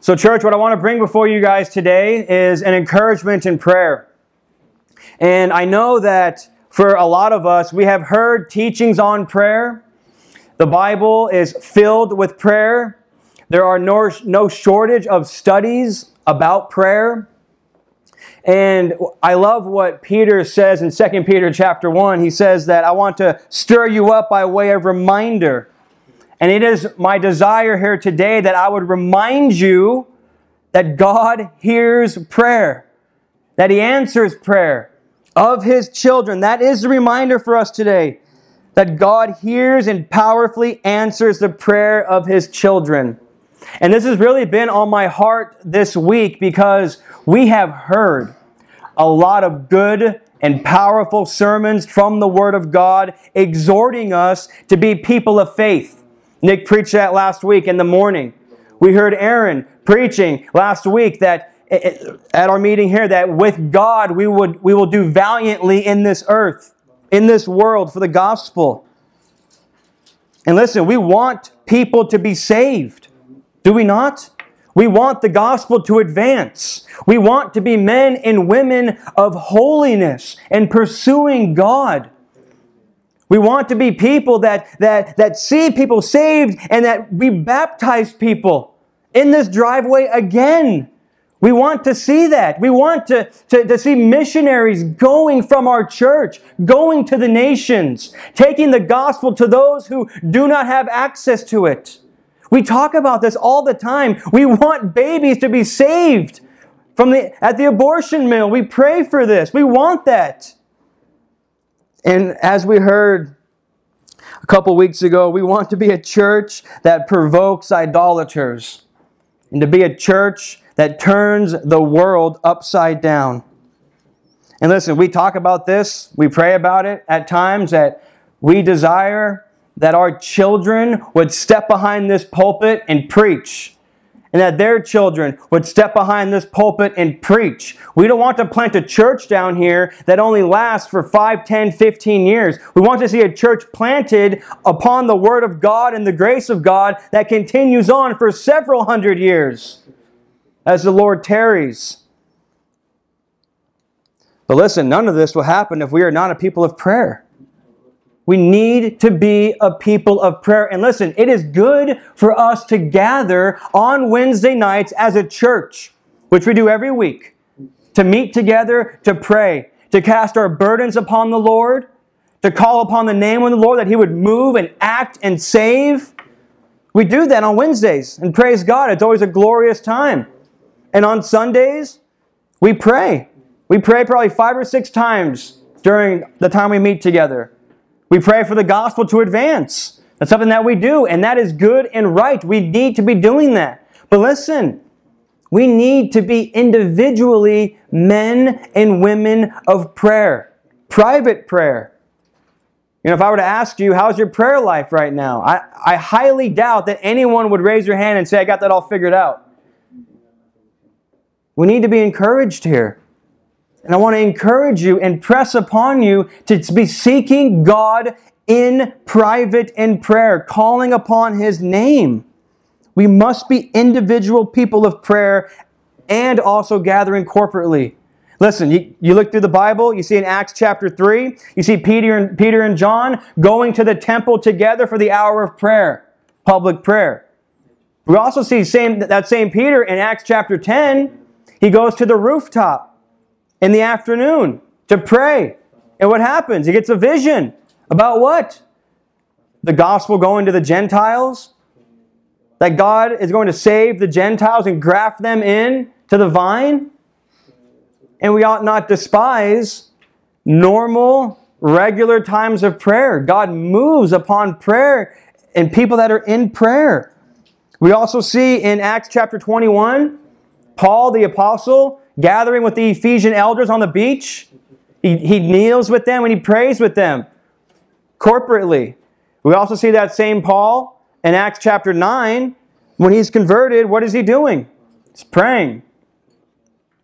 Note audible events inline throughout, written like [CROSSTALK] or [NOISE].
So, church, what I want to bring before you guys today is an encouragement in prayer. And I know that for a lot of us, we have heard teachings on prayer. The Bible is filled with prayer. There are no, no shortage of studies about prayer. And I love what Peter says in 2 Peter chapter 1. He says that I want to stir you up by way of reminder. And it is my desire here today that I would remind you that God hears prayer, that He answers prayer of His children. That is the reminder for us today that God hears and powerfully answers the prayer of His children. And this has really been on my heart this week because we have heard a lot of good and powerful sermons from the Word of God exhorting us to be people of faith. Nick preached that last week in the morning. We heard Aaron preaching last week that eh, eh, at our meeting here that with God we would we will do valiantly in this earth, in this world for the gospel. And listen, we want people to be saved. Do we not? We want the gospel to advance. We want to be men and women of holiness and pursuing God. We want to be people that, that, that see people saved and that we baptize people in this driveway again. We want to see that. We want to, to, to see missionaries going from our church, going to the nations, taking the gospel to those who do not have access to it. We talk about this all the time. We want babies to be saved from the, at the abortion mill. We pray for this. We want that. And as we heard a couple weeks ago, we want to be a church that provokes idolaters and to be a church that turns the world upside down. And listen, we talk about this, we pray about it at times that we desire that our children would step behind this pulpit and preach. And that their children would step behind this pulpit and preach. We don't want to plant a church down here that only lasts for 5, 10, 15 years. We want to see a church planted upon the Word of God and the grace of God that continues on for several hundred years as the Lord tarries. But listen, none of this will happen if we are not a people of prayer. We need to be a people of prayer. And listen, it is good for us to gather on Wednesday nights as a church, which we do every week, to meet together, to pray, to cast our burdens upon the Lord, to call upon the name of the Lord that He would move and act and save. We do that on Wednesdays, and praise God, it's always a glorious time. And on Sundays, we pray. We pray probably five or six times during the time we meet together. We pray for the gospel to advance. That's something that we do, and that is good and right. We need to be doing that. But listen, we need to be individually men and women of prayer, private prayer. You know, if I were to ask you, how's your prayer life right now? I, I highly doubt that anyone would raise your hand and say, I got that all figured out. We need to be encouraged here. And I want to encourage you and press upon you to be seeking God in private in prayer, calling upon His name. We must be individual people of prayer and also gathering corporately. Listen, you, you look through the Bible, you see in Acts chapter 3, you see Peter and, Peter and John going to the temple together for the hour of prayer, public prayer. We also see same, that same Peter in Acts chapter 10. He goes to the rooftop in the afternoon to pray. And what happens? He gets a vision about what? The gospel going to the Gentiles? That God is going to save the Gentiles and graft them in to the vine? And we ought not despise normal, regular times of prayer. God moves upon prayer and people that are in prayer. We also see in Acts chapter 21, Paul the apostle gathering with the Ephesian elders on the beach. He, he kneels with them and he prays with them corporately. We also see that same Paul in Acts chapter 9. When he's converted, what is he doing? He's praying.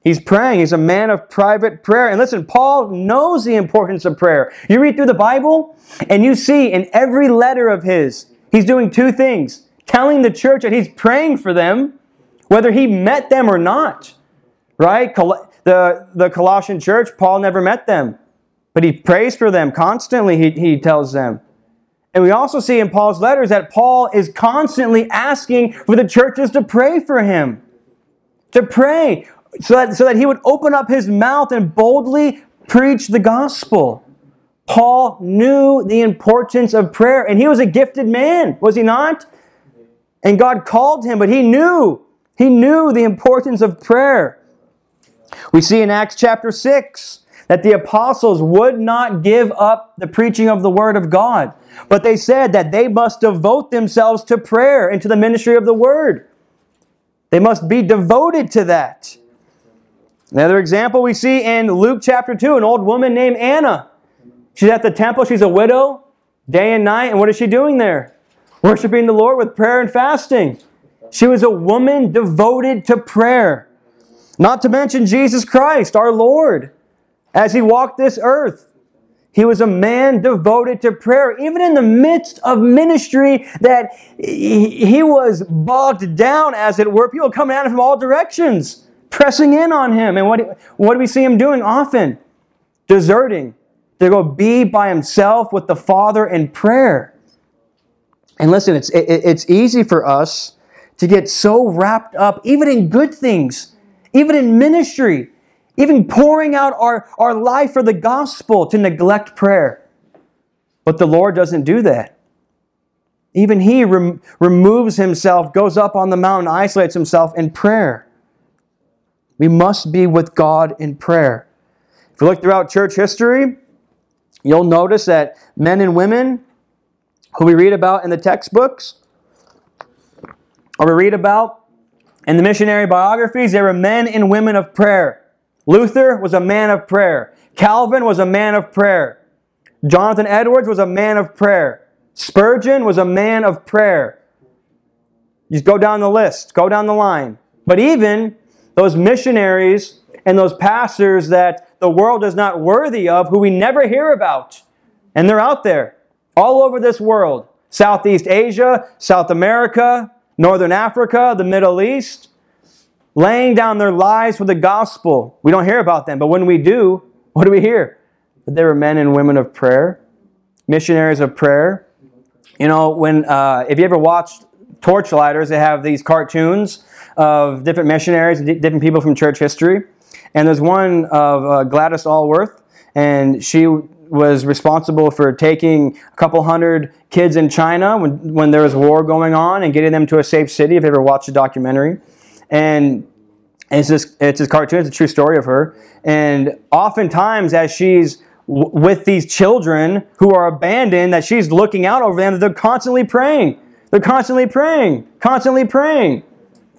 He's praying. He's a man of private prayer. And listen, Paul knows the importance of prayer. You read through the Bible and you see in every letter of his, he's doing two things telling the church that he's praying for them whether he met them or not. Right? The, the Colossian church, Paul never met them, but he prays for them constantly, he, he tells them. And we also see in Paul's letters that Paul is constantly asking for the churches to pray for him. To pray so that, so that he would open up his mouth and boldly preach the gospel. Paul knew the importance of prayer, and he was a gifted man, was he not? And God called him, but he knew, he knew the importance of prayer. We see in Acts chapter 6 that the apostles would not give up the preaching of the word of God, but they said that they must devote themselves to prayer and to the ministry of the word. They must be devoted to that. Another example we see in Luke chapter 2, an old woman named Anna. She's at the temple, she's a widow, day and night, and what is she doing there? Worshiping the Lord with prayer and fasting. She was a woman devoted to prayer. Not to mention Jesus Christ, our Lord, as he walked this earth. He was a man devoted to prayer, even in the midst of ministry that he was bogged down, as it were. People coming at him from all directions, pressing in on him. And what, what do we see him doing often? Deserting to go be by himself with the Father in prayer. And listen, it's, it, it's easy for us to get so wrapped up, even in good things even in ministry, even pouring out our, our life for the gospel to neglect prayer. But the Lord doesn't do that. Even He rem- removes Himself, goes up on the mountain, isolates Himself in prayer. We must be with God in prayer. If you look throughout church history, you'll notice that men and women who we read about in the textbooks, or we read about in the missionary biographies, they were men and women of prayer. Luther was a man of prayer. Calvin was a man of prayer. Jonathan Edwards was a man of prayer. Spurgeon was a man of prayer. Just go down the list, go down the line. But even those missionaries and those pastors that the world is not worthy of, who we never hear about, and they're out there all over this world Southeast Asia, South America, Northern Africa, the Middle East, laying down their lives for the gospel. We don't hear about them, but when we do, [LAUGHS] what do we hear? That they were men and women of prayer, missionaries of prayer. You know, when uh, if you ever watched Torchlighters, they have these cartoons of different missionaries, different people from church history. And there's one of uh, Gladys Aylward, and she was responsible for taking a couple hundred kids in China when, when there was war going on and getting them to a safe city. If you ever watched the documentary, and it's this it's a cartoon. It's a true story of her. And oftentimes, as she's w- with these children who are abandoned, that she's looking out over them, they're constantly praying. They're constantly praying, constantly praying.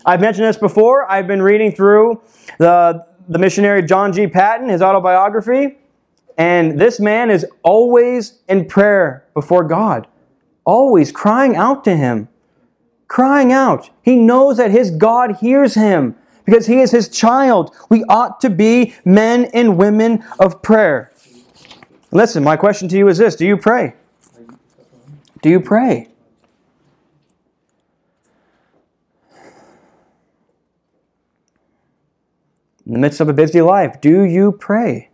I've mentioned this before. I've been reading through the the missionary John G. Paton, his autobiography. And this man is always in prayer before God, always crying out to him, crying out. He knows that his God hears him because he is his child. We ought to be men and women of prayer. Listen, my question to you is this Do you pray? Do you pray? In the midst of a busy life, do you pray?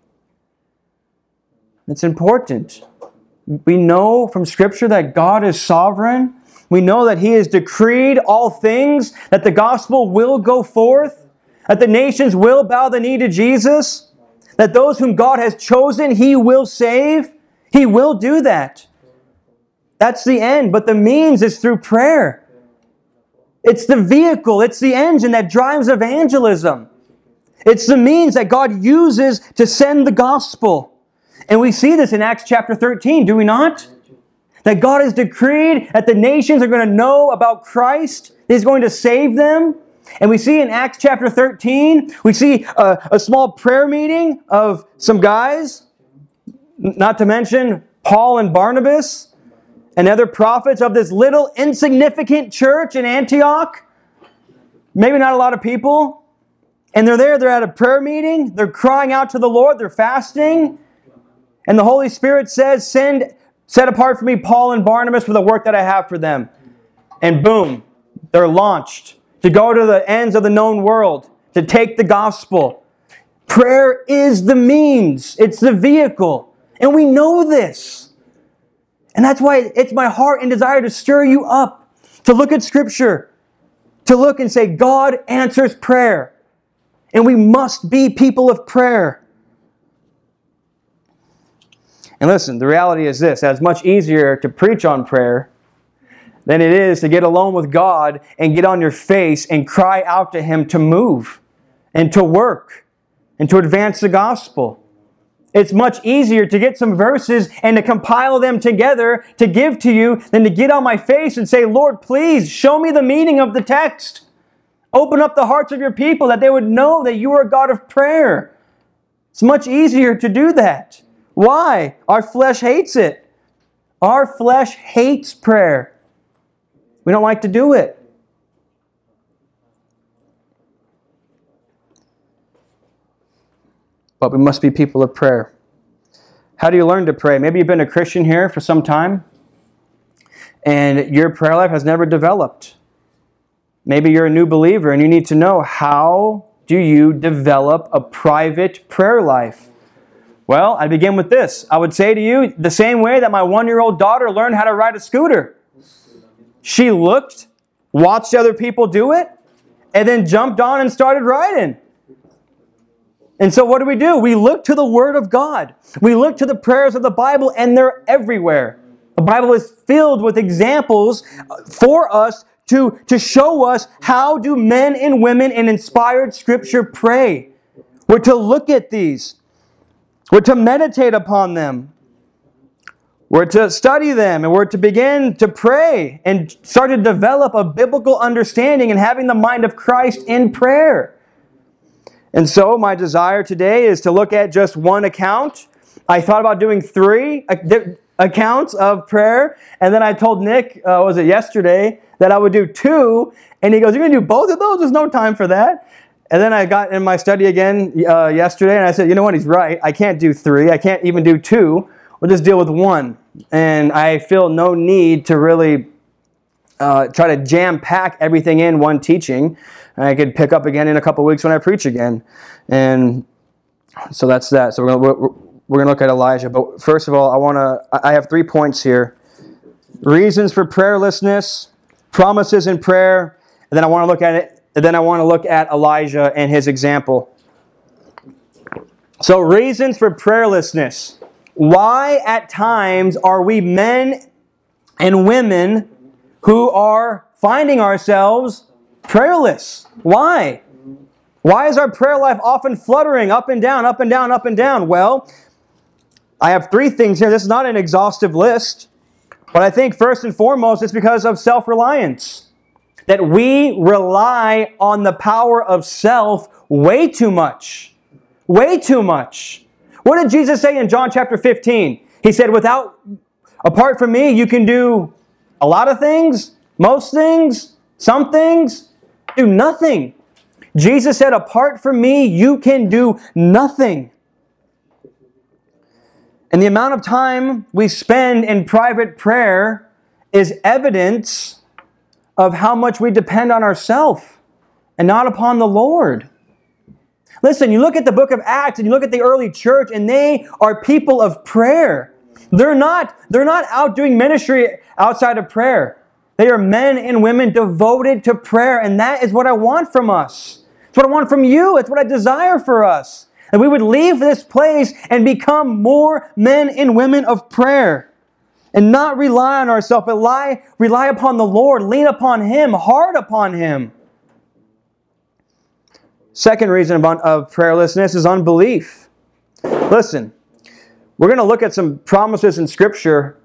It's important. We know from Scripture that God is sovereign. We know that He has decreed all things, that the gospel will go forth, that the nations will bow the knee to Jesus, that those whom God has chosen, He will save. He will do that. That's the end, but the means is through prayer. It's the vehicle, it's the engine that drives evangelism. It's the means that God uses to send the gospel. And we see this in Acts chapter 13, do we not? That God has decreed that the nations are going to know about Christ. He's going to save them. And we see in Acts chapter 13, we see a, a small prayer meeting of some guys, not to mention Paul and Barnabas and other prophets of this little insignificant church in Antioch. Maybe not a lot of people. And they're there, they're at a prayer meeting, they're crying out to the Lord, they're fasting. And the Holy Spirit says, Send, set apart for me Paul and Barnabas for the work that I have for them. And boom, they're launched to go to the ends of the known world, to take the gospel. Prayer is the means, it's the vehicle. And we know this. And that's why it's my heart and desire to stir you up, to look at Scripture, to look and say, God answers prayer. And we must be people of prayer. And listen, the reality is this it's much easier to preach on prayer than it is to get alone with God and get on your face and cry out to Him to move and to work and to advance the gospel. It's much easier to get some verses and to compile them together to give to you than to get on my face and say, Lord, please show me the meaning of the text. Open up the hearts of your people that they would know that you are a God of prayer. It's much easier to do that. Why? Our flesh hates it. Our flesh hates prayer. We don't like to do it. But we must be people of prayer. How do you learn to pray? Maybe you've been a Christian here for some time and your prayer life has never developed. Maybe you're a new believer and you need to know how do you develop a private prayer life? Well, I begin with this. I would say to you the same way that my one year old daughter learned how to ride a scooter. She looked, watched other people do it, and then jumped on and started riding. And so, what do we do? We look to the Word of God. We look to the prayers of the Bible, and they're everywhere. The Bible is filled with examples for us to, to show us how do men and women in inspired Scripture pray. We're to look at these. We're to meditate upon them. We're to study them and we're to begin to pray and start to develop a biblical understanding and having the mind of Christ in prayer. And so, my desire today is to look at just one account. I thought about doing three accounts of prayer, and then I told Nick, uh, was it yesterday, that I would do two, and he goes, You're going to do both of those? There's no time for that. And then I got in my study again uh, yesterday, and I said, You know what? He's right. I can't do three, I can't even do two. We'll just deal with one and I feel no need to really uh, try to jam pack everything in one teaching. And I could pick up again in a couple weeks when I preach again, and so that's that. So we're gonna, we're, we're gonna look at Elijah, but first of all, I want to. I have three points here: reasons for prayerlessness, promises in prayer, and then I want to look at it. And then I want to look at Elijah and his example. So, reasons for prayerlessness. Why at times are we men and women who are finding ourselves prayerless? Why? Why is our prayer life often fluttering up and down, up and down, up and down? Well, I have three things here. This is not an exhaustive list, but I think first and foremost it's because of self reliance. That we rely on the power of self way too much. Way too much. What did Jesus say in John chapter 15? He said, Without, apart from me, you can do a lot of things, most things, some things, do nothing. Jesus said, Apart from me, you can do nothing. And the amount of time we spend in private prayer is evidence of how much we depend on ourselves and not upon the Lord. Listen, you look at the book of Acts and you look at the early church and they are people of prayer. They're not, they're not out doing ministry outside of prayer. They are men and women devoted to prayer, and that is what I want from us. It's what I want from you. It's what I desire for us. That we would leave this place and become more men and women of prayer. And not rely on ourselves, but rely, rely upon the Lord, lean upon Him, hard upon Him. Second reason of prayerlessness is unbelief. Listen, we're going to look at some promises in Scripture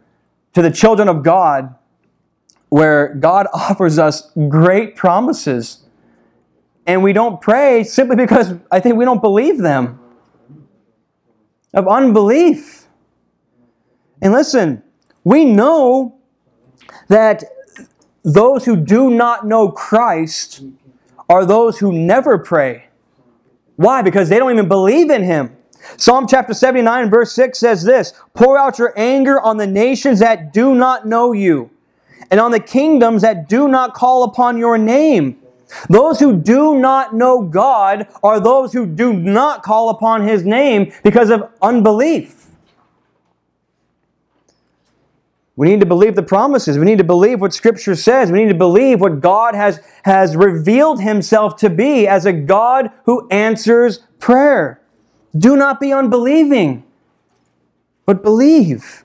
to the children of God where God [LAUGHS] offers us great promises. And we don't pray simply because I think we don't believe them. Of unbelief. And listen, we know that those who do not know Christ are those who never pray. Why? Because they don't even believe in Him. Psalm chapter 79, verse 6 says this Pour out your anger on the nations that do not know you, and on the kingdoms that do not call upon your name. Those who do not know God are those who do not call upon His name because of unbelief. We need to believe the promises. We need to believe what Scripture says. We need to believe what God has, has revealed Himself to be as a God who answers prayer. Do not be unbelieving, but believe.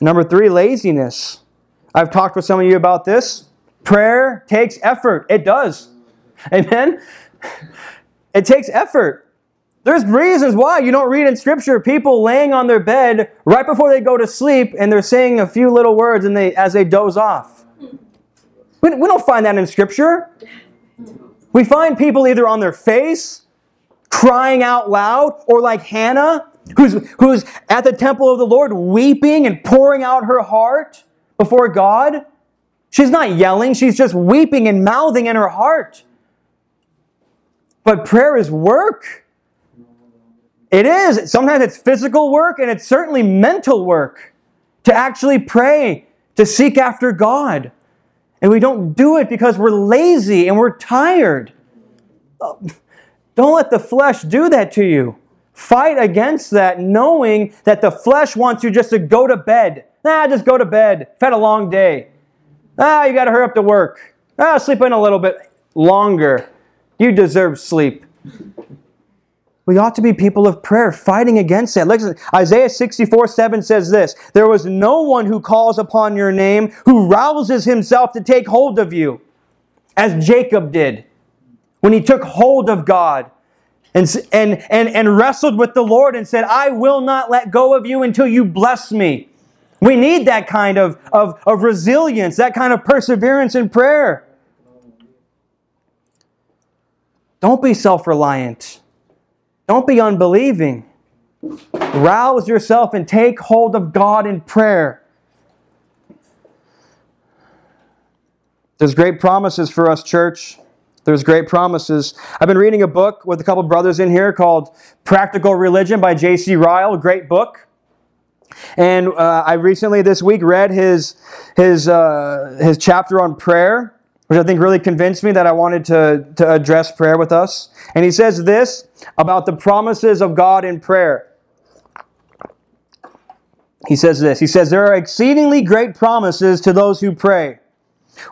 Number three, laziness. I've talked with some of you about this. Prayer takes effort. It does. Amen? [LAUGHS] It takes effort. There's reasons why you don't read in Scripture people laying on their bed right before they go to sleep and they're saying a few little words and they, as they doze off. We, we don't find that in Scripture. We find people either on their face, crying out loud, or like Hannah, who's, who's at the temple of the Lord weeping and pouring out her heart before God. She's not yelling, she's just weeping and mouthing in her heart. But prayer is work. It is. Sometimes it's physical work and it's certainly mental work to actually pray, to seek after God. And we don't do it because we're lazy and we're tired. Don't let the flesh do that to you. Fight against that, knowing that the flesh wants you just to go to bed. Nah, just go to bed. I've had a long day. Ah, you got to hurry up to work. Ah, sleep in a little bit longer. You deserve sleep. We ought to be people of prayer, fighting against that. Listen, Isaiah 64 7 says this There was no one who calls upon your name, who rouses himself to take hold of you, as Jacob did when he took hold of God and, and, and, and wrestled with the Lord and said, I will not let go of you until you bless me. We need that kind of, of, of resilience, that kind of perseverance in prayer. Don't be self reliant. Don't be unbelieving. Rouse yourself and take hold of God in prayer. There's great promises for us, church. There's great promises. I've been reading a book with a couple brothers in here called Practical Religion by J.C. Ryle, great book. And uh, I recently this week read his, his, uh, his chapter on prayer, which I think really convinced me that I wanted to, to address prayer with us. And he says this about the promises of God in prayer. He says this He says, There are exceedingly great promises to those who pray.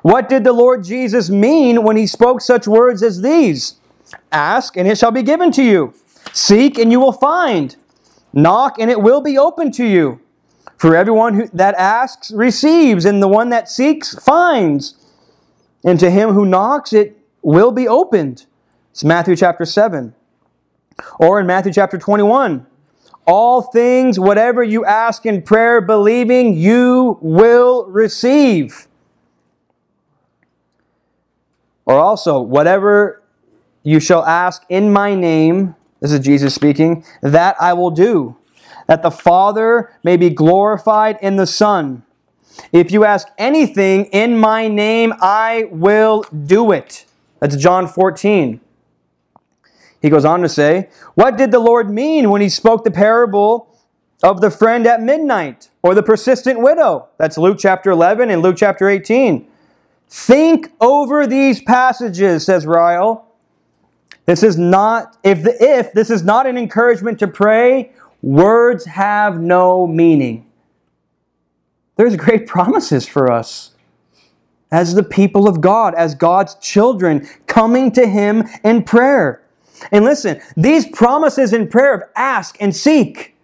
What did the Lord Jesus mean when he spoke such words as these? Ask, and it shall be given to you. Seek, and you will find. Knock, and it will be open to you. For everyone who, that asks receives, and the one that seeks finds. And to him who knocks, it will be opened. It's Matthew chapter 7. Or in Matthew chapter 21. All things, whatever you ask in prayer, believing, you will receive. Or also, whatever you shall ask in my name, this is Jesus speaking, that I will do, that the Father may be glorified in the Son. If you ask anything in my name, I will do it. That's John 14. He goes on to say, What did the Lord mean when he spoke the parable of the friend at midnight or the persistent widow? That's Luke chapter 11 and Luke chapter 18. Think over these passages, says Ryle. This is not, if, the, if this is not an encouragement to pray, words have no meaning. There's great promises for us as the people of God, as God's children, coming to Him in prayer. And listen, these promises in prayer of ask and seek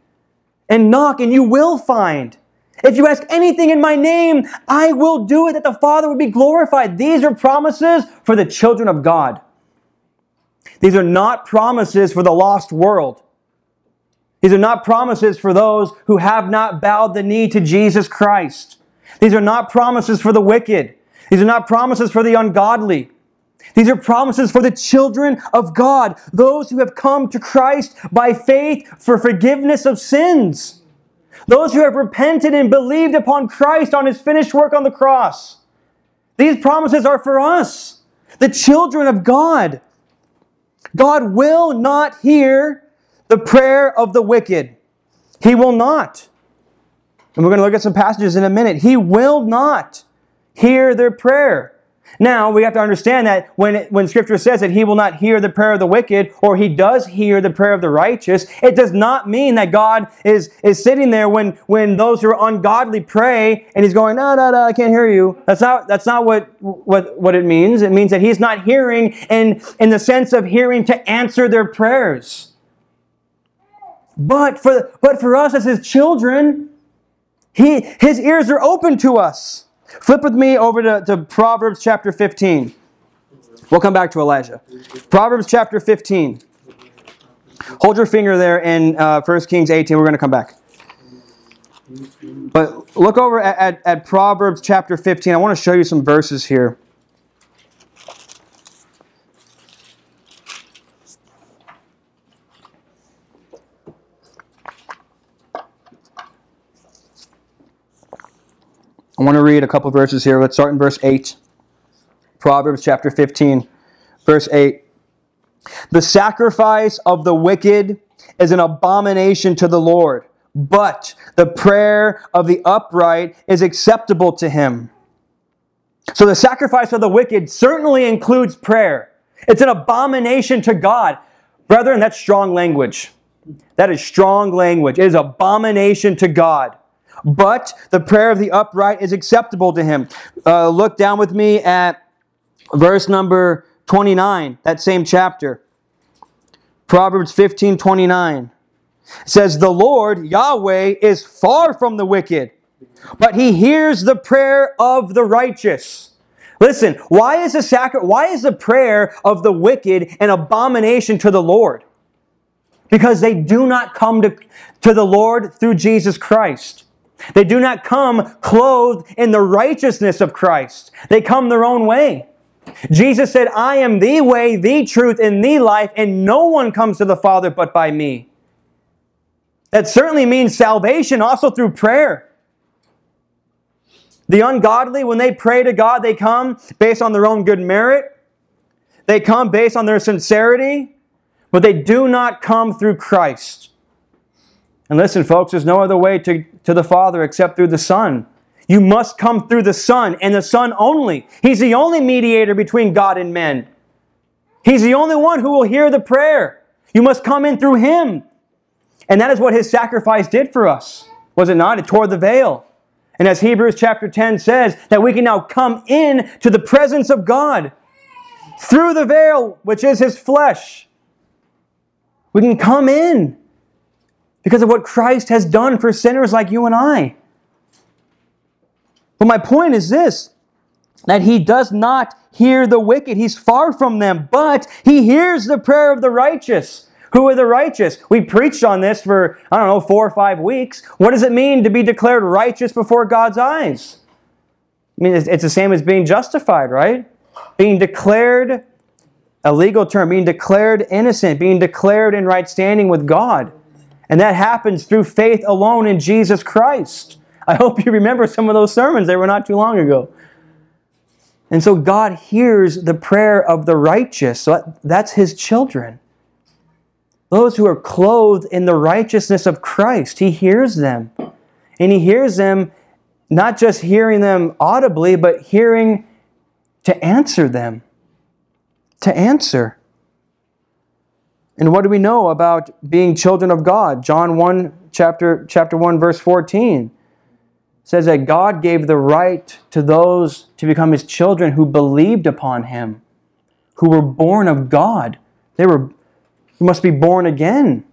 and knock and you will find. If you ask anything in my name, I will do it that the Father would be glorified. These are promises for the children of God. These are not promises for the lost world. These are not promises for those who have not bowed the knee to Jesus Christ. These are not promises for the wicked. These are not promises for the ungodly. These are promises for the children of God, those who have come to Christ by faith for forgiveness of sins. Those who have repented and believed upon Christ on his finished work on the cross. These promises are for us, the children of God. God will not hear the prayer of the wicked. He will not. And we're going to look at some passages in a minute. He will not hear their prayer. Now, we have to understand that when, it, when Scripture says that He will not hear the prayer of the wicked, or He does hear the prayer of the righteous, it does not mean that God is, is sitting there when, when those who are ungodly pray and He's going, no, no, no, I can't hear you. That's not, that's not what, what, what it means. It means that He's not hearing in, in the sense of hearing to answer their prayers. But for, but for us as His children, he, His ears are open to us. Flip with me over to, to Proverbs chapter 15. We'll come back to Elijah. Proverbs chapter 15. Hold your finger there in uh, 1 Kings 18. We're going to come back. But look over at, at, at Proverbs chapter 15. I want to show you some verses here. I want to read a couple verses here. Let's start in verse 8. Proverbs chapter 15, verse 8. The sacrifice of the wicked is an abomination to the Lord, but the prayer of the upright is acceptable to him. So the sacrifice of the wicked certainly includes prayer. It's an abomination to God. Brethren, that's strong language. That is strong language. It is abomination to God but the prayer of the upright is acceptable to him. Uh, look down with me at verse number 29, that same chapter. Proverbs 15 29 says, The Lord, Yahweh, is far from the wicked, but he hears the prayer of the righteous. Listen, why is the sacri- why is the prayer of the wicked an abomination to the Lord? Because they do not come to, to the Lord through Jesus Christ. They do not come clothed in the righteousness of Christ. They come their own way. Jesus said, I am the way, the truth, and the life, and no one comes to the Father but by me. That certainly means salvation also through prayer. The ungodly, when they pray to God, they come based on their own good merit. They come based on their sincerity, but they do not come through Christ. And listen, folks, there's no other way to, to the Father except through the Son. You must come through the Son and the Son only. He's the only mediator between God and men. He's the only one who will hear the prayer. You must come in through Him. And that is what His sacrifice did for us. Was it not? It tore the veil. And as Hebrews chapter 10 says, that we can now come in to the presence of God through the veil, which is His flesh. We can come in because of what Christ has done for sinners like you and I. But my point is this that he does not hear the wicked. He's far from them, but he hears the prayer of the righteous. Who are the righteous? We preached on this for, I don't know, four or five weeks. What does it mean to be declared righteous before God's eyes? I mean, it's, the same as being justified, right? Being declared, a legal term, being declared innocent, being declared in right standing with God. And that happens through faith alone in Jesus Christ. I hope you remember some of those sermons. They were not too long ago. And so God hears the prayer of the righteous. So that's his children. Those who are clothed in the righteousness of Christ, he hears them. And he hears them not just hearing them audibly, but hearing to answer them. To answer. And what do we know about being children of God? John 1 chapter chapter 1 verse 14 says that God gave the right to those to become his children who believed upon him, who were born of God. They were must be born again.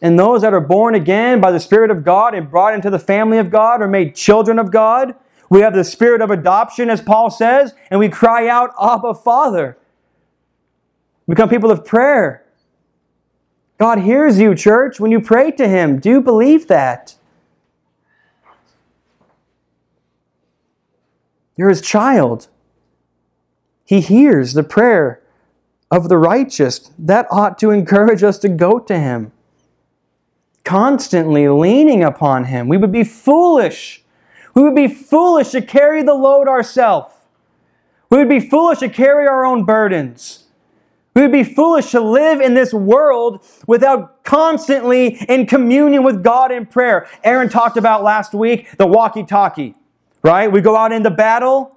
And those that are born again by the Spirit of God and brought into the family of God are made children of God. We have the spirit of adoption, as Paul says, and we cry out, Abba, Father. Become people of prayer. God hears you, church, when you pray to Him. Do you believe that? You're His child. He hears the prayer of the righteous. That ought to encourage us to go to Him. Constantly leaning upon Him. We would be foolish. We would be foolish to carry the load ourselves. We would be foolish to carry our own burdens. We would be foolish to live in this world without constantly in communion with God in prayer. Aaron talked about last week the walkie talkie, right? We go out into battle.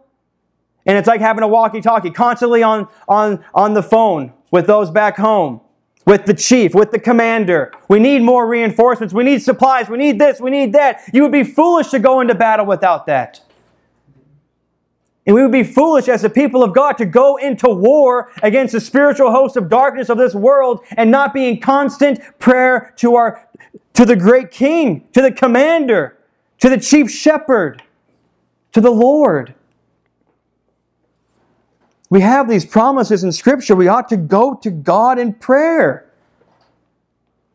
And it's like having a walkie-talkie, constantly on, on, on the phone with those back home, with the chief, with the commander. We need more reinforcements. We need supplies. We need this. We need that. You would be foolish to go into battle without that. And we would be foolish as the people of God to go into war against the spiritual host of darkness of this world and not be in constant prayer to our to the great king, to the commander, to the chief shepherd, to the Lord. We have these promises in Scripture. We ought to go to God in prayer.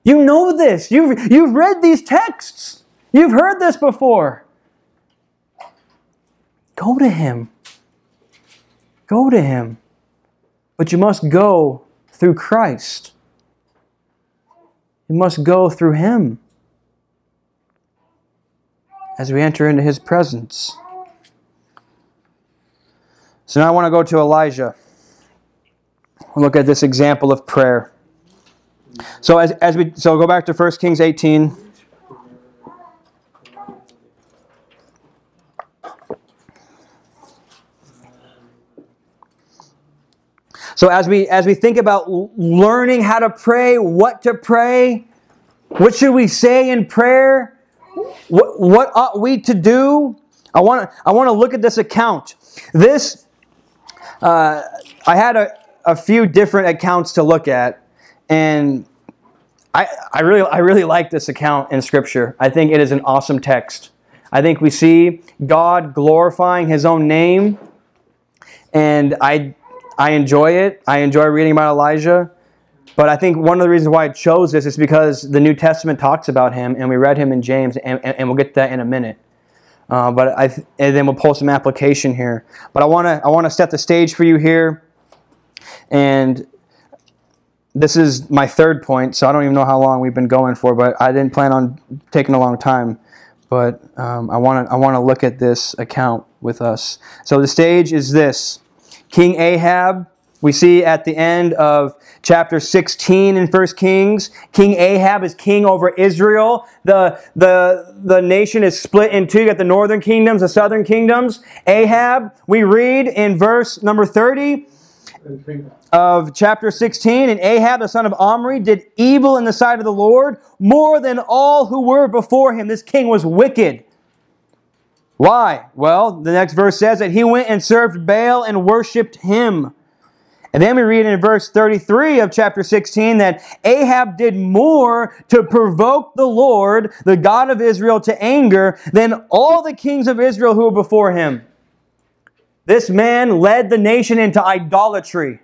You know this. You've, you've read these texts. You've heard this before. Go to Him. Go to Him. But you must go through Christ. You must go through Him as we enter into His presence. So now I want to go to Elijah. We'll look at this example of prayer. So as, as we so go back to 1 Kings 18. So as we as we think about learning how to pray, what to pray, what should we say in prayer? What, what ought we to do? I want to I want to look at this account. This uh, I had a, a few different accounts to look at, and I, I really I really like this account in Scripture. I think it is an awesome text. I think we see God glorifying His own name, and I I enjoy it. I enjoy reading about Elijah. But I think one of the reasons why I chose this is because the New Testament talks about him, and we read him in James, and, and, and we'll get to that in a minute. Uh, but I and then we'll pull some application here. But I want to I want to set the stage for you here, and this is my third point. So I don't even know how long we've been going for, but I didn't plan on taking a long time. But um, I want to I want to look at this account with us. So the stage is this: King Ahab we see at the end of chapter 16 in 1 Kings, King Ahab is king over Israel. The, the, the nation is split in two. You got the northern kingdoms, the southern kingdoms. Ahab, we read in verse number 30 of chapter 16, and Ahab, the son of Omri, did evil in the sight of the Lord more than all who were before him. This king was wicked. Why? Well, the next verse says that he went and served Baal and worshiped him. And then we read in verse 33 of chapter 16 that Ahab did more to provoke the Lord, the God of Israel, to anger than all the kings of Israel who were before him. This man led the nation into idolatry,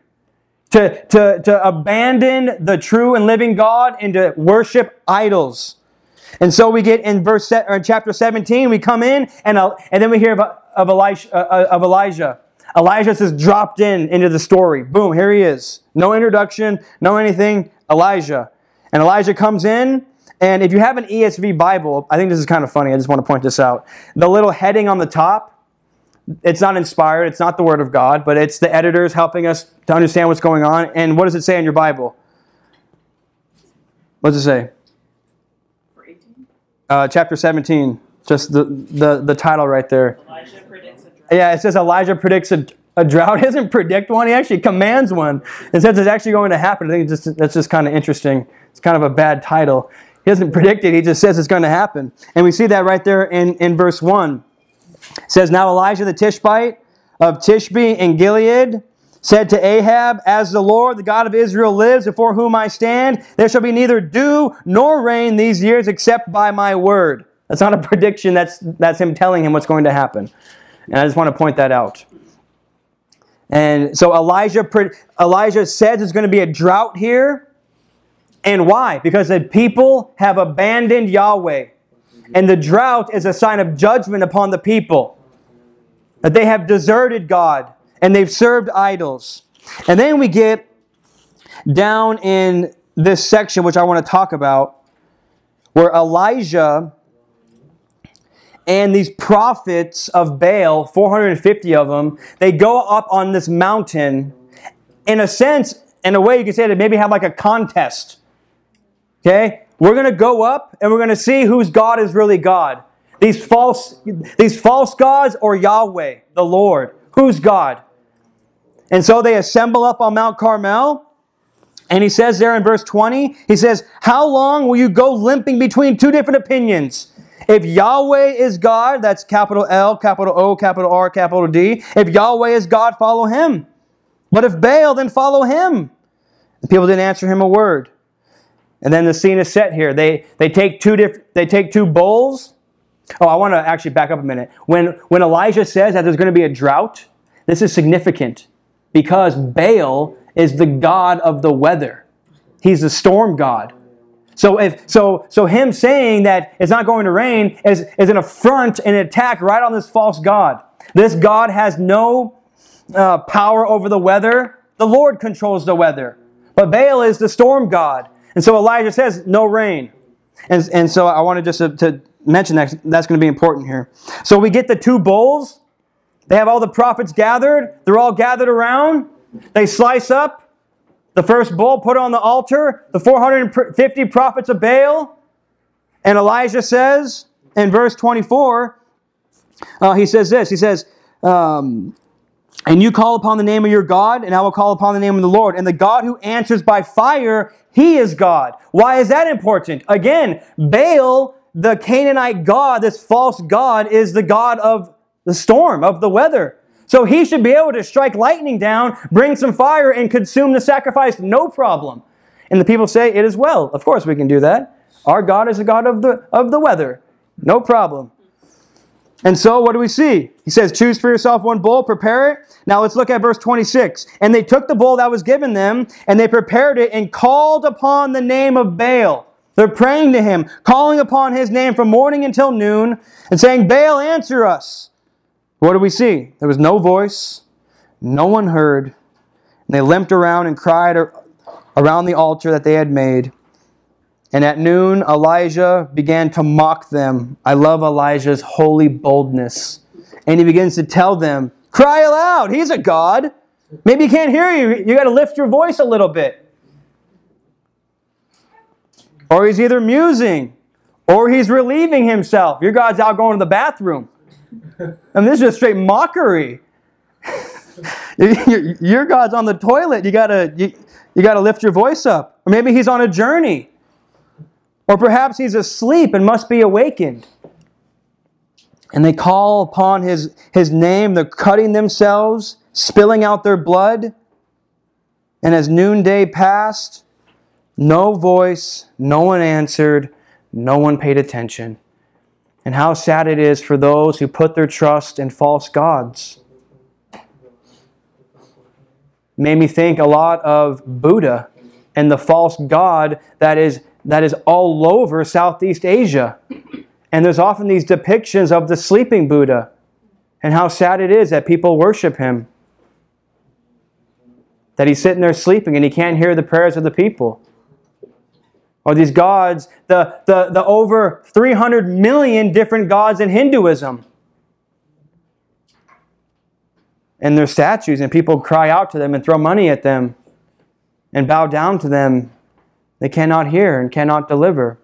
to, to, to abandon the true and living God and to worship idols. And so we get in verse or in chapter 17, we come in and, uh, and then we hear of, of, Elijah, uh, of Elijah. Elijah just dropped in into the story. Boom, here he is. No introduction, no anything. Elijah. And Elijah comes in, and if you have an ESV Bible, I think this is kind of funny. I just want to point this out. The little heading on the top, it's not inspired, it's not the Word of God, but it's the editors helping us to understand what's going on. And what does it say in your Bible? What does it say? Uh, chapter 17. Just the, the, the title right there. Elijah yeah, it says Elijah predicts a, a drought. [LAUGHS] He doesn't predict one, he actually commands one. It says it's actually going to happen. I think just, that's just kind of interesting. It's kind of a bad title. He doesn't predict it, he just says it's going to happen. And we see that right there in, in verse 1. It says, Now Elijah the Tishbite of Tishbe in Gilead said to Ahab, As the Lord, the God of Israel, lives, before whom I stand, there shall be neither dew nor rain these years except by my word. That's not a [LAUGHS] prediction, that's, that's him telling him what's going to happen. And I just want to point that out. And so Elijah, Elijah says there's going to be a drought here. And why? Because the people have abandoned Yahweh. And the drought is a sign of judgment upon the people. That they have deserted God and they've served idols. And then we get down in this section, which I want to talk about, where Elijah and these prophets of Baal, 450 of them, they go up on this mountain. In a sense, in a way, you could say that maybe have like a contest. Okay? We're going to go up and we're going to see whose God is really God. These false, these false gods or Yahweh, the Lord. Who's God? And so they assemble up on Mount Carmel. And he says there in verse 20, he says, How long will you go limping between two different opinions? If Yahweh is God, that's capital L, capital O, capital R, capital D. If Yahweh is God, follow him. But if Baal, then follow him. The people didn't answer him a word. And then the scene is set here. They, they take two diff- they take two bowls. Oh, I want to actually back up a minute. When, when Elijah says that there's going to be a drought, this is significant because Baal is the god of the weather. He's the storm god. So if so so him saying that it's not going to rain is, is an affront and an attack right on this false god. This God has no uh, power over the weather. The Lord controls the weather. But Baal is the storm god. And so Elijah says, no rain. And, and so I wanted just to, to mention that that's going to be important here. So we get the two bowls. They have all the prophets gathered. They're all gathered around. They slice up the first bull, put on the altar, the 450 prophets of Baal. And Elijah says in verse 24, uh, he says this He says, um, and you call upon the name of your God, and I will call upon the name of the Lord. And the God who answers by fire, he is God. Why is that important? Again, Baal, the Canaanite God, this false God, is the God of the storm, of the weather. So he should be able to strike lightning down, bring some fire, and consume the sacrifice, no problem. And the people say, It is well. Of course we can do that. Our God is a God of the, of the weather. No problem. And so, what do we see? He says, Choose for yourself one bull, prepare it. Now, let's look at verse 26. And they took the bull that was given them, and they prepared it, and called upon the name of Baal. They're praying to him, calling upon his name from morning until noon, and saying, Baal, answer us. What do we see? There was no voice, no one heard. And they limped around and cried around the altar that they had made. And at noon, Elijah began to mock them. I love Elijah's holy boldness. And he begins to tell them, Cry aloud. He's a God. Maybe he can't hear you. You got to lift your voice a little bit. Or he's either musing or he's relieving himself. Your God's out going to the bathroom. I mean, this is just straight mockery. [LAUGHS] your God's on the toilet. You gotta you, you gotta lift your voice up. Or maybe he's on a journey. Or perhaps he's asleep and must be awakened. And they call upon his, his name. They're cutting themselves, spilling out their blood. And as noonday passed, no voice, no one answered, no one paid attention. And how sad it is for those who put their trust in false gods. Made me think a lot of Buddha and the false god that is that is all over Southeast Asia. And there's often these depictions of the sleeping Buddha and how sad it is that people worship him. That he's sitting there sleeping and he can't hear the prayers of the people. Or these gods, the, the, the over 300 million different gods in Hinduism. And their statues, and people cry out to them and throw money at them and bow down to them they cannot hear and cannot deliver.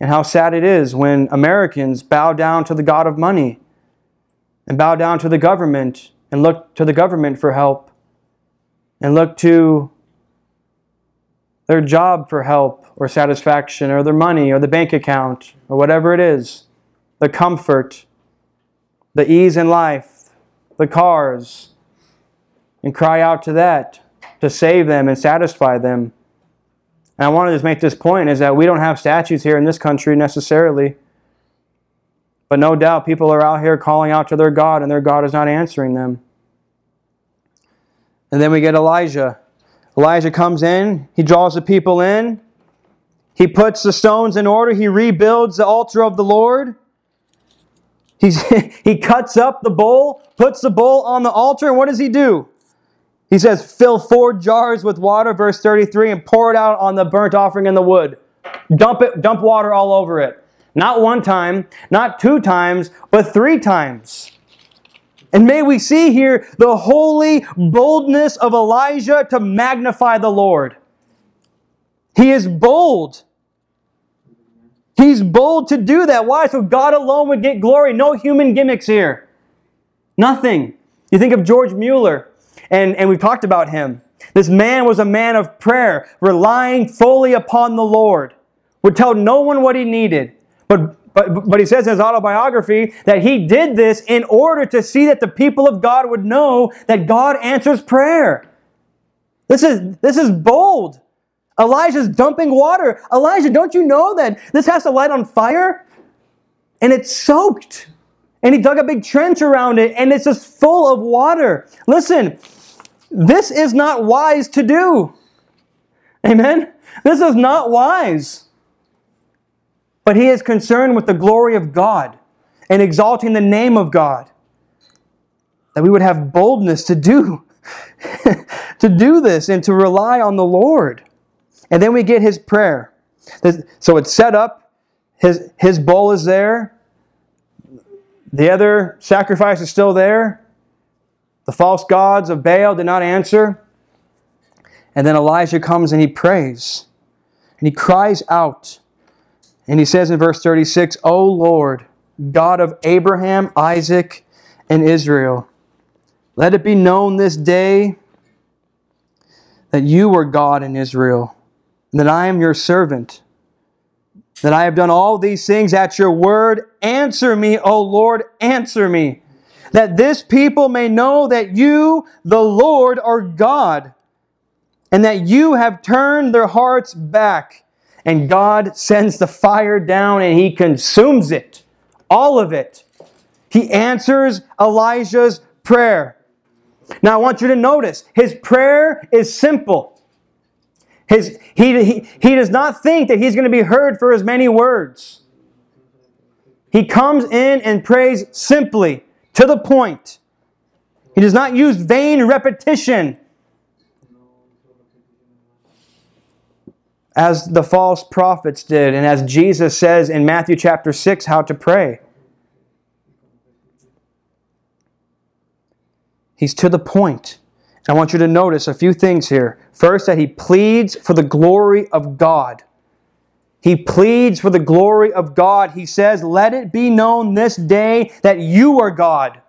And how sad it is when Americans bow down to the God of money and bow down to the government and look to the government for help and look to their job for help or satisfaction or their money or the bank account or whatever it is, the comfort, the ease in life, the cars, and cry out to that to save them and satisfy them. And I want to just make this point is that we don't have statues here in this country necessarily. But no doubt people are out here calling out to their God and their God is not answering them. And then we get Elijah. Elijah comes in, he draws the people in, he puts the stones in order, he rebuilds the altar of the Lord. He's, [LAUGHS] he cuts up the bowl, puts the bowl on the altar, and what does he do? He says, fill four jars with water, verse 33, and pour it out on the burnt offering and the wood. Dump it, dump water all over it. Not one time, not two times, but three times. And may we see here the holy boldness of Elijah to magnify the Lord. He is bold. He's bold to do that. Why? So God alone would get glory. No human gimmicks here. Nothing. You think of George Mueller, and, and we've talked about him. This man was a man of prayer, relying fully upon the Lord, would tell no one what he needed. But, but, but he says in his autobiography that he did this in order to see that the people of God would know that God answers prayer. This is, this is bold. Elijah's dumping water. Elijah, don't you know that this has to light on fire? And it's soaked. And he dug a big trench around it, and it's just full of water. Listen, this is not wise to do. Amen? This is not wise. But he is concerned with the glory of God and exalting the name of God. That we would have boldness to do [LAUGHS] to do this and to rely on the Lord. And then we get his prayer. So it's set up, his, his bowl is there, the other sacrifice is still there. The false gods of Baal did not answer. And then Elijah comes and he prays. And he cries out. And he says in verse 36, O Lord, God of Abraham, Isaac, and Israel, let it be known this day that you are God in Israel, and that I am your servant, that I have done all these things at your word. Answer me, O Lord, answer me, that this people may know that you, the Lord, are God, and that you have turned their hearts back. And God sends the fire down and he consumes it, all of it. He answers Elijah's prayer. Now, I want you to notice his prayer is simple. His, he, he, he does not think that he's going to be heard for as many words. He comes in and prays simply, to the point. He does not use vain repetition as the false prophets did, and as Jesus says in Matthew chapter 6 how to pray. He's to the point. I want you to notice a few things here. First, that he pleads for the glory of God. He pleads for the glory of God. He says, Let it be known this day that you are God.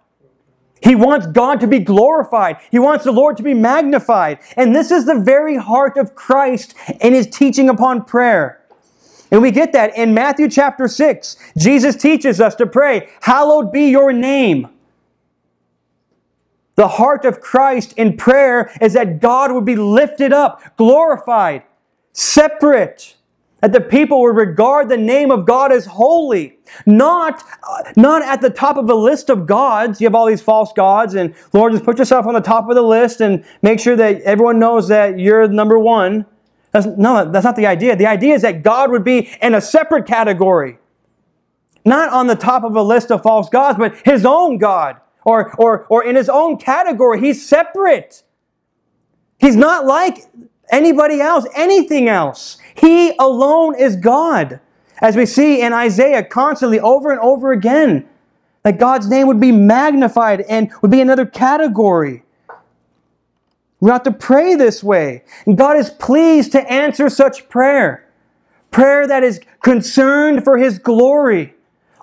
He wants God to be glorified. He wants the Lord to be magnified. And this is the very heart of Christ in his teaching upon prayer. And we get that in Matthew chapter 6. Jesus teaches us to pray, Hallowed be your name. The heart of Christ in prayer is that God would be lifted up, glorified, separate, that the people would regard the name of God as holy, not, uh, not at the top of a list of gods. You have all these false gods, and Lord, just put yourself on the top of the list and make sure that everyone knows that you're number one. That's, no, that's not the idea. The idea is that God would be in a separate category, not on the top of a list of false gods, but His own God or, or, or in his own category. He's separate. He's not like anybody else, anything else. He alone is God. As we see in Isaiah constantly over and over again, that God's name would be magnified and would be another category. We have to pray this way. And God is pleased to answer such prayer. Prayer that is concerned for His glory.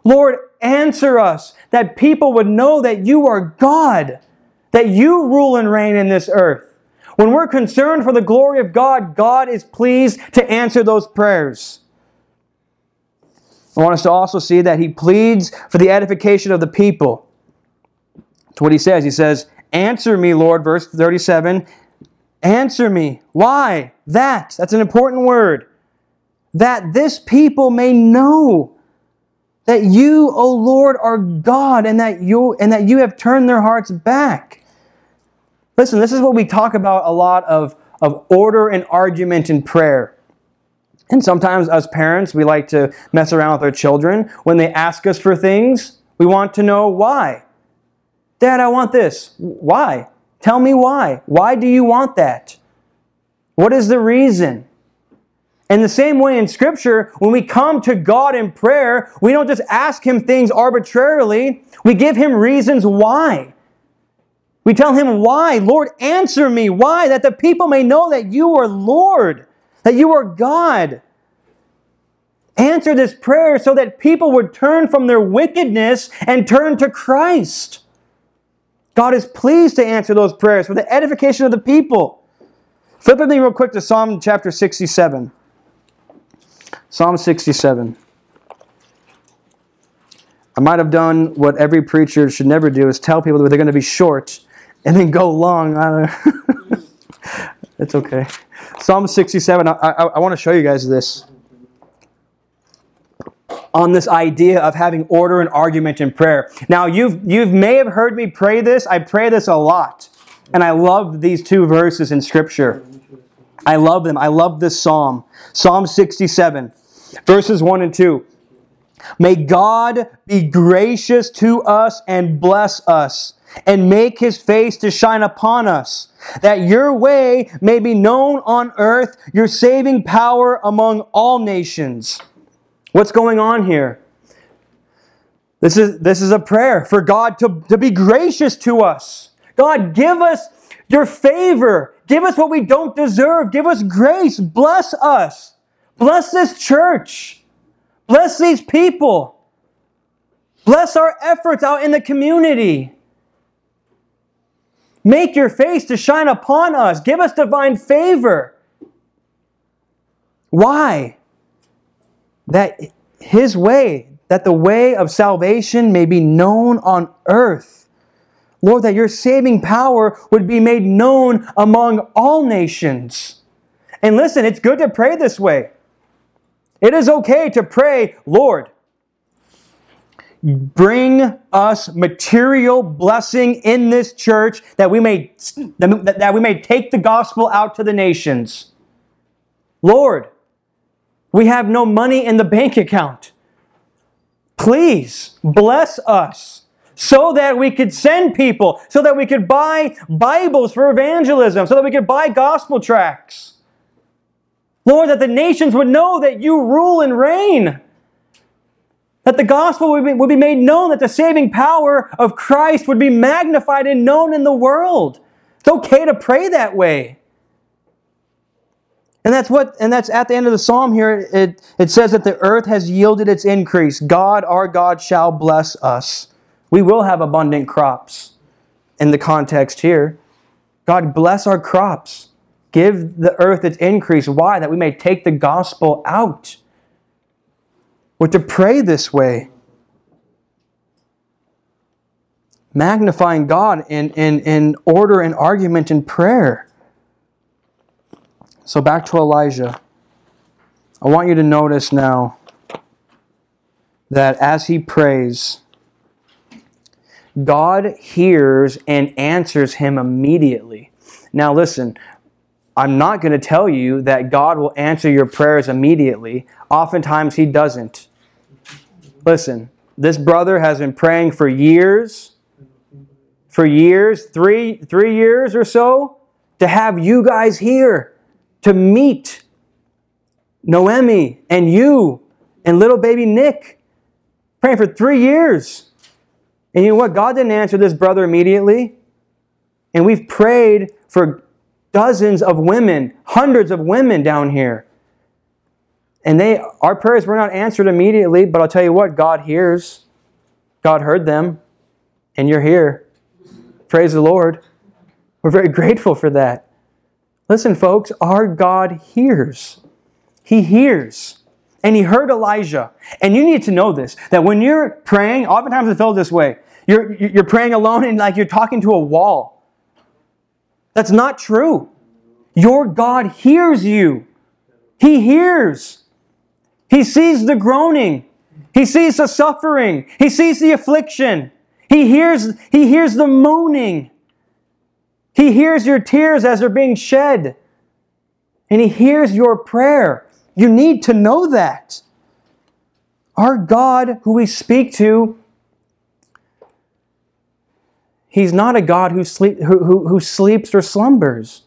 Lord, answer us that people would know that you are God, that you rule and reign in this earth. When we're concerned for the glory of God, God is pleased to answer those prayers. I want us to also see that he pleads for the edification of the people. That's what he says. He says, Answer me, Lord, verse 37. Answer me. Why? That. That's an important word. That this people may know that you, O Lord, are God and that you and that you have turned their hearts back. Listen, this is what we talk about a lot of, of order and argument in prayer. And sometimes as parents, we like to mess around with our children. When they ask us for things, we want to know why. Dad, I want this. Why? Tell me why. Why do you want that? What is the reason? In the same way in Scripture, when we come to God in prayer, we don't just ask Him things arbitrarily, we give Him reasons why. We tell Him why. Lord, answer me. Why? That the people may know that you are Lord, that you are God. Answer this prayer so that people would turn from their wickedness and turn to Christ. God is pleased to answer those prayers for the edification of the people. Flip with me real quick to Psalm chapter 67. Psalm 67. I might have done what every preacher should never do is tell people that they're going to be short and then go long. [LAUGHS] it's okay. Psalm 67. I, I, I want to show you guys this. On this idea of having order and argument in prayer. Now, you've, you may have heard me pray this. I pray this a lot. And I love these two verses in Scripture. I love them. I love this psalm. Psalm 67, verses 1 and 2. May God be gracious to us and bless us, and make his face to shine upon us, that your way may be known on earth, your saving power among all nations. What's going on here? This is, this is a prayer for God to, to be gracious to us. God, give us your favor. Give us what we don't deserve. Give us grace. Bless us. Bless this church. Bless these people. Bless our efforts out in the community. Make your face to shine upon us. Give us divine favor. Why? That His way, that the way of salvation may be known on earth. Lord, that your saving power would be made known among all nations. And listen, it's good to pray this way. It is okay to pray, Lord, bring us material blessing in this church that we may that we may take the gospel out to the nations. Lord, we have no money in the bank account. Please bless us so that we could send people, so that we could buy Bibles for evangelism, so that we could buy gospel tracts. Lord, that the nations would know that you rule and reign. That the gospel would be, would be made known, that the saving power of Christ would be magnified and known in the world. It's okay to pray that way. And that's what, and that's at the end of the psalm here. It, it says that the earth has yielded its increase. God, our God, shall bless us. We will have abundant crops in the context here. God bless our crops. Give the earth its increase. Why? That we may take the gospel out. We're to pray this way. Magnifying God in, in, in order and argument and prayer. So back to Elijah. I want you to notice now that as he prays, God hears and answers him immediately. Now, listen, I'm not going to tell you that God will answer your prayers immediately. Oftentimes, He doesn't. Listen, this brother has been praying for years, for years, three, three years or so, to have you guys here to meet Noemi and you and little baby Nick. Praying for three years. And you know what? God didn't answer this brother immediately. And we've prayed for dozens of women, hundreds of women down here. And they our prayers were not answered immediately, but I'll tell you what, God hears. God heard them, and you're here. Praise the Lord. We're very grateful for that. Listen, folks, our God hears. He hears. And he heard Elijah. And you need to know this that when you're praying, oftentimes it felt this way. You're, you're praying alone and like you're talking to a wall. That's not true. Your God hears you. He hears. He sees the groaning. He sees the suffering. He sees the affliction. He hears, he hears the moaning. He hears your tears as they're being shed. And he hears your prayer. You need to know that. Our God, who we speak to, He's not a God who, sleep, who, who, who sleeps or slumbers.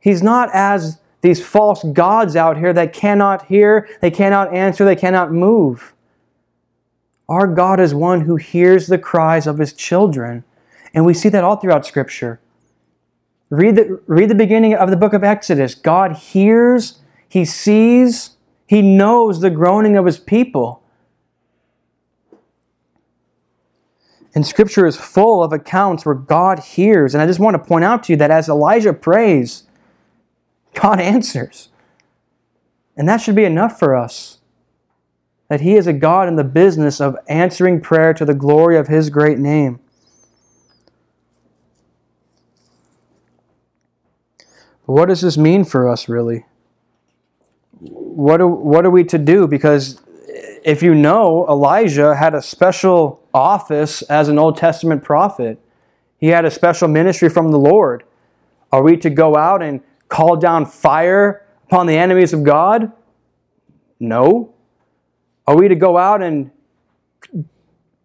He's not as these false gods out here that cannot hear, they cannot answer, they cannot move. Our God is one who hears the cries of his children. And we see that all throughout Scripture. Read the, read the beginning of the book of Exodus. God hears, he sees, he knows the groaning of his people. And scripture is full of accounts where God hears. And I just want to point out to you that as Elijah prays, God [LAUGHS] answers. And that should be enough for us. That He is a God in the business of answering prayer to the glory of His great name. What does this mean for us, really? What are, what are we to do? Because if you know, Elijah had a special office as an Old Testament prophet, he had a special ministry from the Lord. Are we to go out and call down fire upon the enemies of God? No. Are we to go out and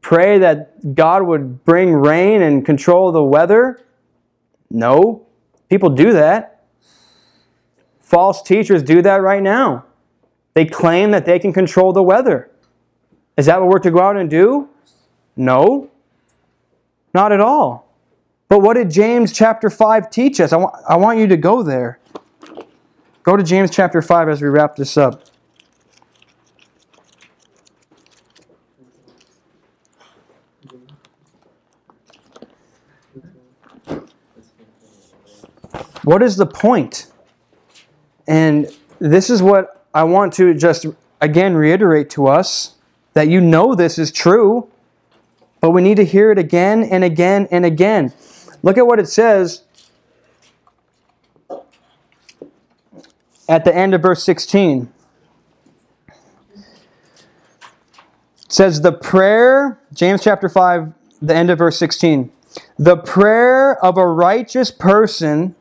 pray that God would bring rain and control the weather? No. People do that. False teachers do that right now. They claim that they can control the weather. Is that what we're to go out and do? No. Not at all. But what did James chapter 5 teach us? I want, I want you to go there. Go to James chapter 5 as we wrap this up. What is the point? And this is what I want to just again reiterate to us that you know this is true, but we need to hear it again and again and again. Look at what it says at the end of verse 16. It says, The prayer, James chapter 5, the end of verse 16. The prayer of a righteous person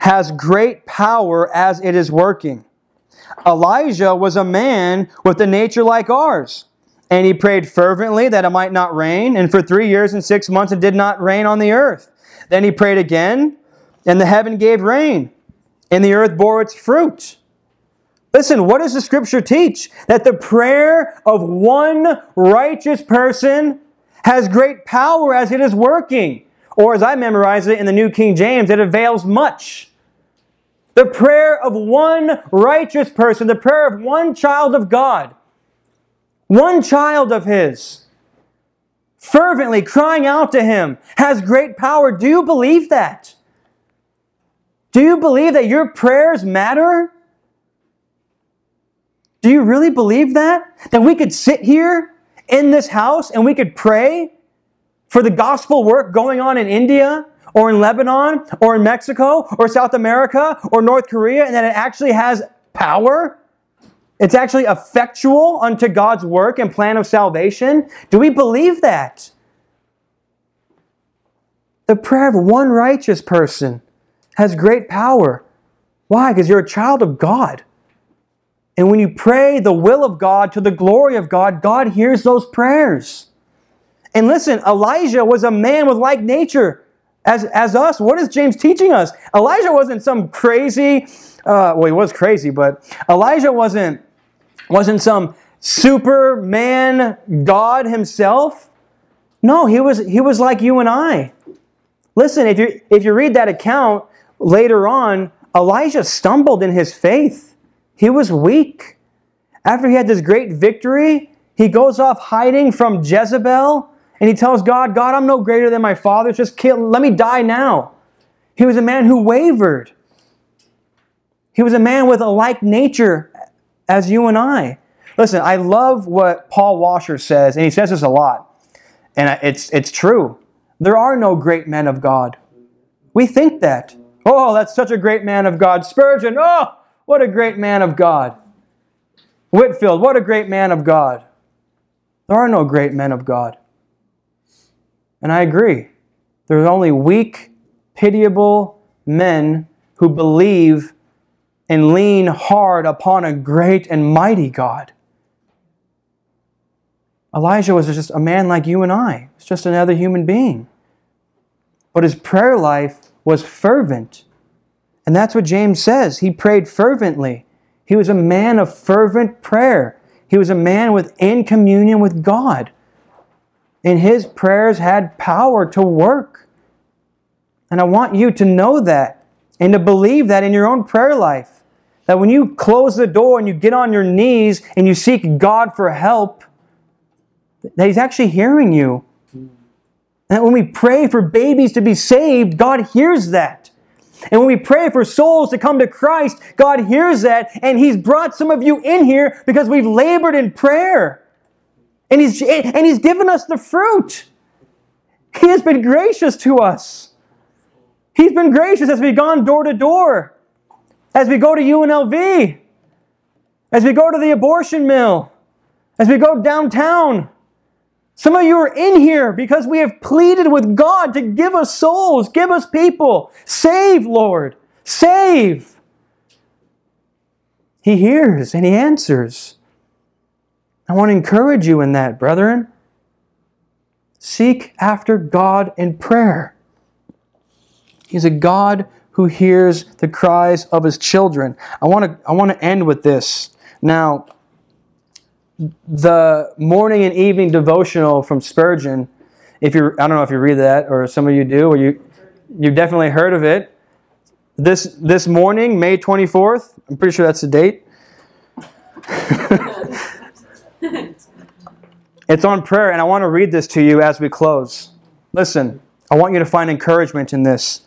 has great power as it is working. Elijah was a man with a nature like ours. And he prayed fervently that it might not rain. And for three years and six months it did not rain on the earth. Then he prayed again, and the heaven gave rain, and the earth bore its fruit. Listen, what does the scripture teach? That the prayer of one righteous person has great power as it is working. Or as I memorize it in the New King James, it avails much. The prayer of one righteous person, the prayer of one child of God, one child of His, fervently crying out to Him, has great power. Do you believe that? Do you believe that your prayers matter? Do you really believe that? That we could sit here in this house and we could pray for the gospel work going on in India or in Lebanon or in Mexico or South America or North Korea and that it actually has power? It's actually effectual unto God's work and plan of salvation? Do we believe that? The prayer of one righteous person has great power. Why? Because you're a child of God. And when you pray the will of God to the glory of God, God hears those prayers. And listen, Elijah was a man with like nature as, as us. What is James teaching us? Elijah wasn't some crazy, uh, well, he was crazy, but Elijah wasn't, wasn't some superman God himself. No, he was, he was like you and I. Listen, if you, if you read that account later on, Elijah stumbled in his faith. He was weak. After he had this great victory, he goes off hiding from Jezebel and he tells God, God, I'm no greater than my father. Just kill, let me die now. He was a man who wavered. He was a man with a like nature as you and I. Listen, I love what Paul Washer says, and he says this a lot. And it's, it's true. There are no great men of God. We think that. Oh, that's such a great man of God. Spurgeon, oh, what a great man of God. Whitefield, what a great man of God. There are no great men of God. And I agree. There's only weak, pitiable men who believe and lean hard upon a great and mighty God. Elijah was just a man like you and I. He's just another human being. But his prayer life was fervent. And that's what James says. He prayed fervently. He was a man of fervent prayer. He was a man within communion with God. And his prayers had power to work. And I want you to know that and to believe that in your own prayer life. That when you close the door and you get on your knees and you seek God for help, that He's actually hearing you. And when we pray for babies to be saved, God hears that. And when we pray for souls to come to Christ, God hears that. And He's brought some of you in here because we've labored in prayer. And He's, and he's given us the fruit. He has been gracious to us. He's been gracious as we've gone door to door, as we go to UNLV, as we go to the abortion mill, as we go downtown. Some of you are in here because we have pleaded with God to give us souls, give us people. Save, Lord. Save. He hears and He answers. I want to encourage you in that, brethren. Seek after God in prayer. He's a God who hears the cries of his children. I want to, I want to end with this. Now, the morning and evening devotional from Spurgeon, if you I don't know if you read that or some of you do, or you you've definitely heard of it. This this morning, May 24th, I'm pretty sure that's the date. [LAUGHS] it's on prayer, and I want to read this to you as we close. Listen, I want you to find encouragement in this.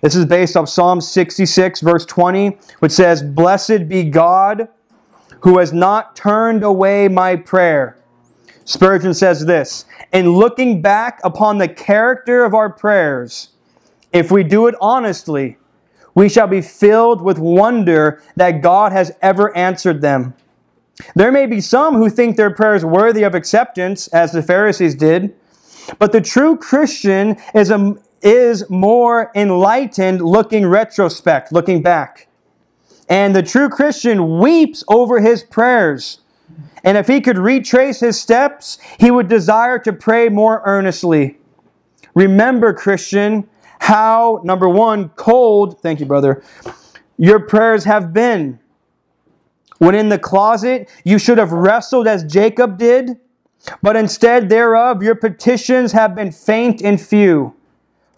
This is based off Psalm 66, verse 20, which says, Blessed be God who has not turned away my prayer. Spurgeon says this In looking back upon the character of our prayers, if we do it honestly, we shall be filled with wonder that God has ever answered them. There may be some who think their prayers worthy of acceptance, as the Pharisees did, but the true Christian is, a, is more enlightened looking retrospect, looking back. And the true Christian weeps over his prayers. And if he could retrace his steps, he would desire to pray more earnestly. Remember, Christian, how, number one, cold, thank you, brother, your prayers have been. When in the closet, you should have wrestled as Jacob did, but instead thereof, your petitions have been faint and few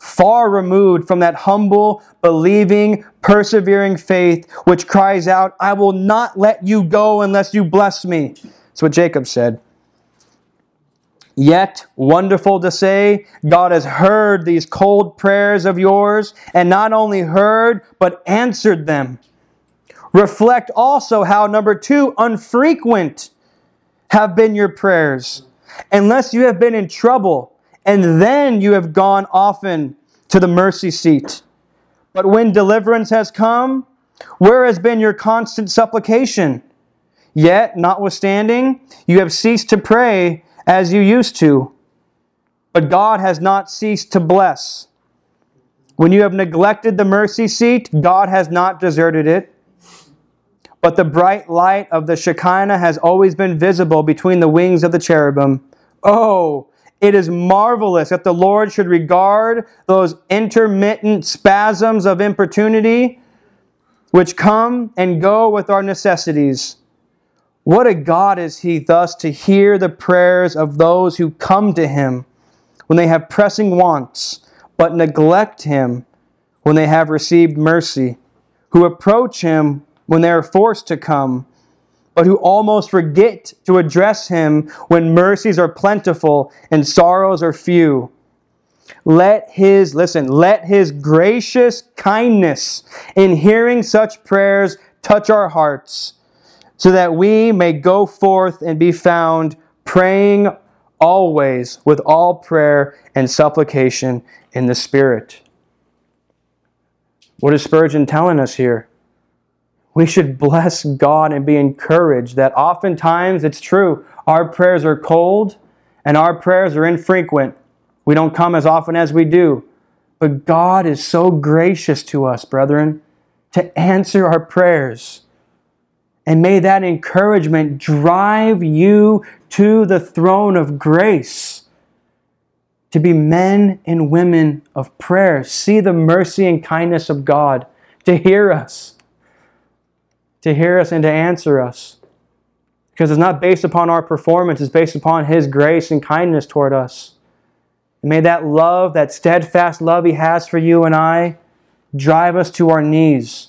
far removed from that humble, believing, persevering faith which cries out, I will not let you go unless you bless me. That's what Jacob said. Yet, wonderful to say, God has heard these cold prayers of yours, and not only heard, but answered them. Reflect also how, number two, unfrequent have been your prayers. Unless you have been in trouble, and then you have gone often to the mercy seat. But when deliverance has come, where has been your constant supplication? Yet, notwithstanding, you have ceased to pray as you used to. But God has not ceased to bless. When you have neglected the mercy seat, God has not deserted it. But the bright light of the Shekinah has always been visible between the wings of the cherubim. Oh, it is marvelous that the Lord should regard those intermittent spasms of importunity which come and go with our necessities. What a God is He thus to hear the prayers of those who come to Him when they have pressing wants, but neglect Him when they have received mercy, who approach Him when they are forced to come but who almost forget to address him when mercies are plentiful and sorrows are few. Let his, listen, let his gracious kindness in hearing such prayers touch our hearts, so that we may go forth and be found praying always with all prayer and supplication in the Spirit. What is Spurgeon telling us here? We should bless God and be encouraged that oftentimes it's true, our prayers are cold and our prayers are infrequent. We don't come as often as we do. But God is so gracious to us, brethren, to answer our prayers. And may that encouragement drive you to the throne of grace to be men and women of prayer. See the mercy and kindness of God to hear us to hear us and to answer us. Because it's not based upon our performance, it's based upon His grace and kindness toward us. And may that love, that steadfast love He has for you and I, drive us to our knees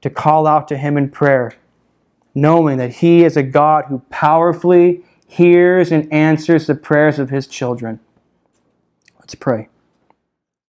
to call out to Him in prayer, knowing that He is a God who powerfully hears and answers the prayers of His children. Let's pray.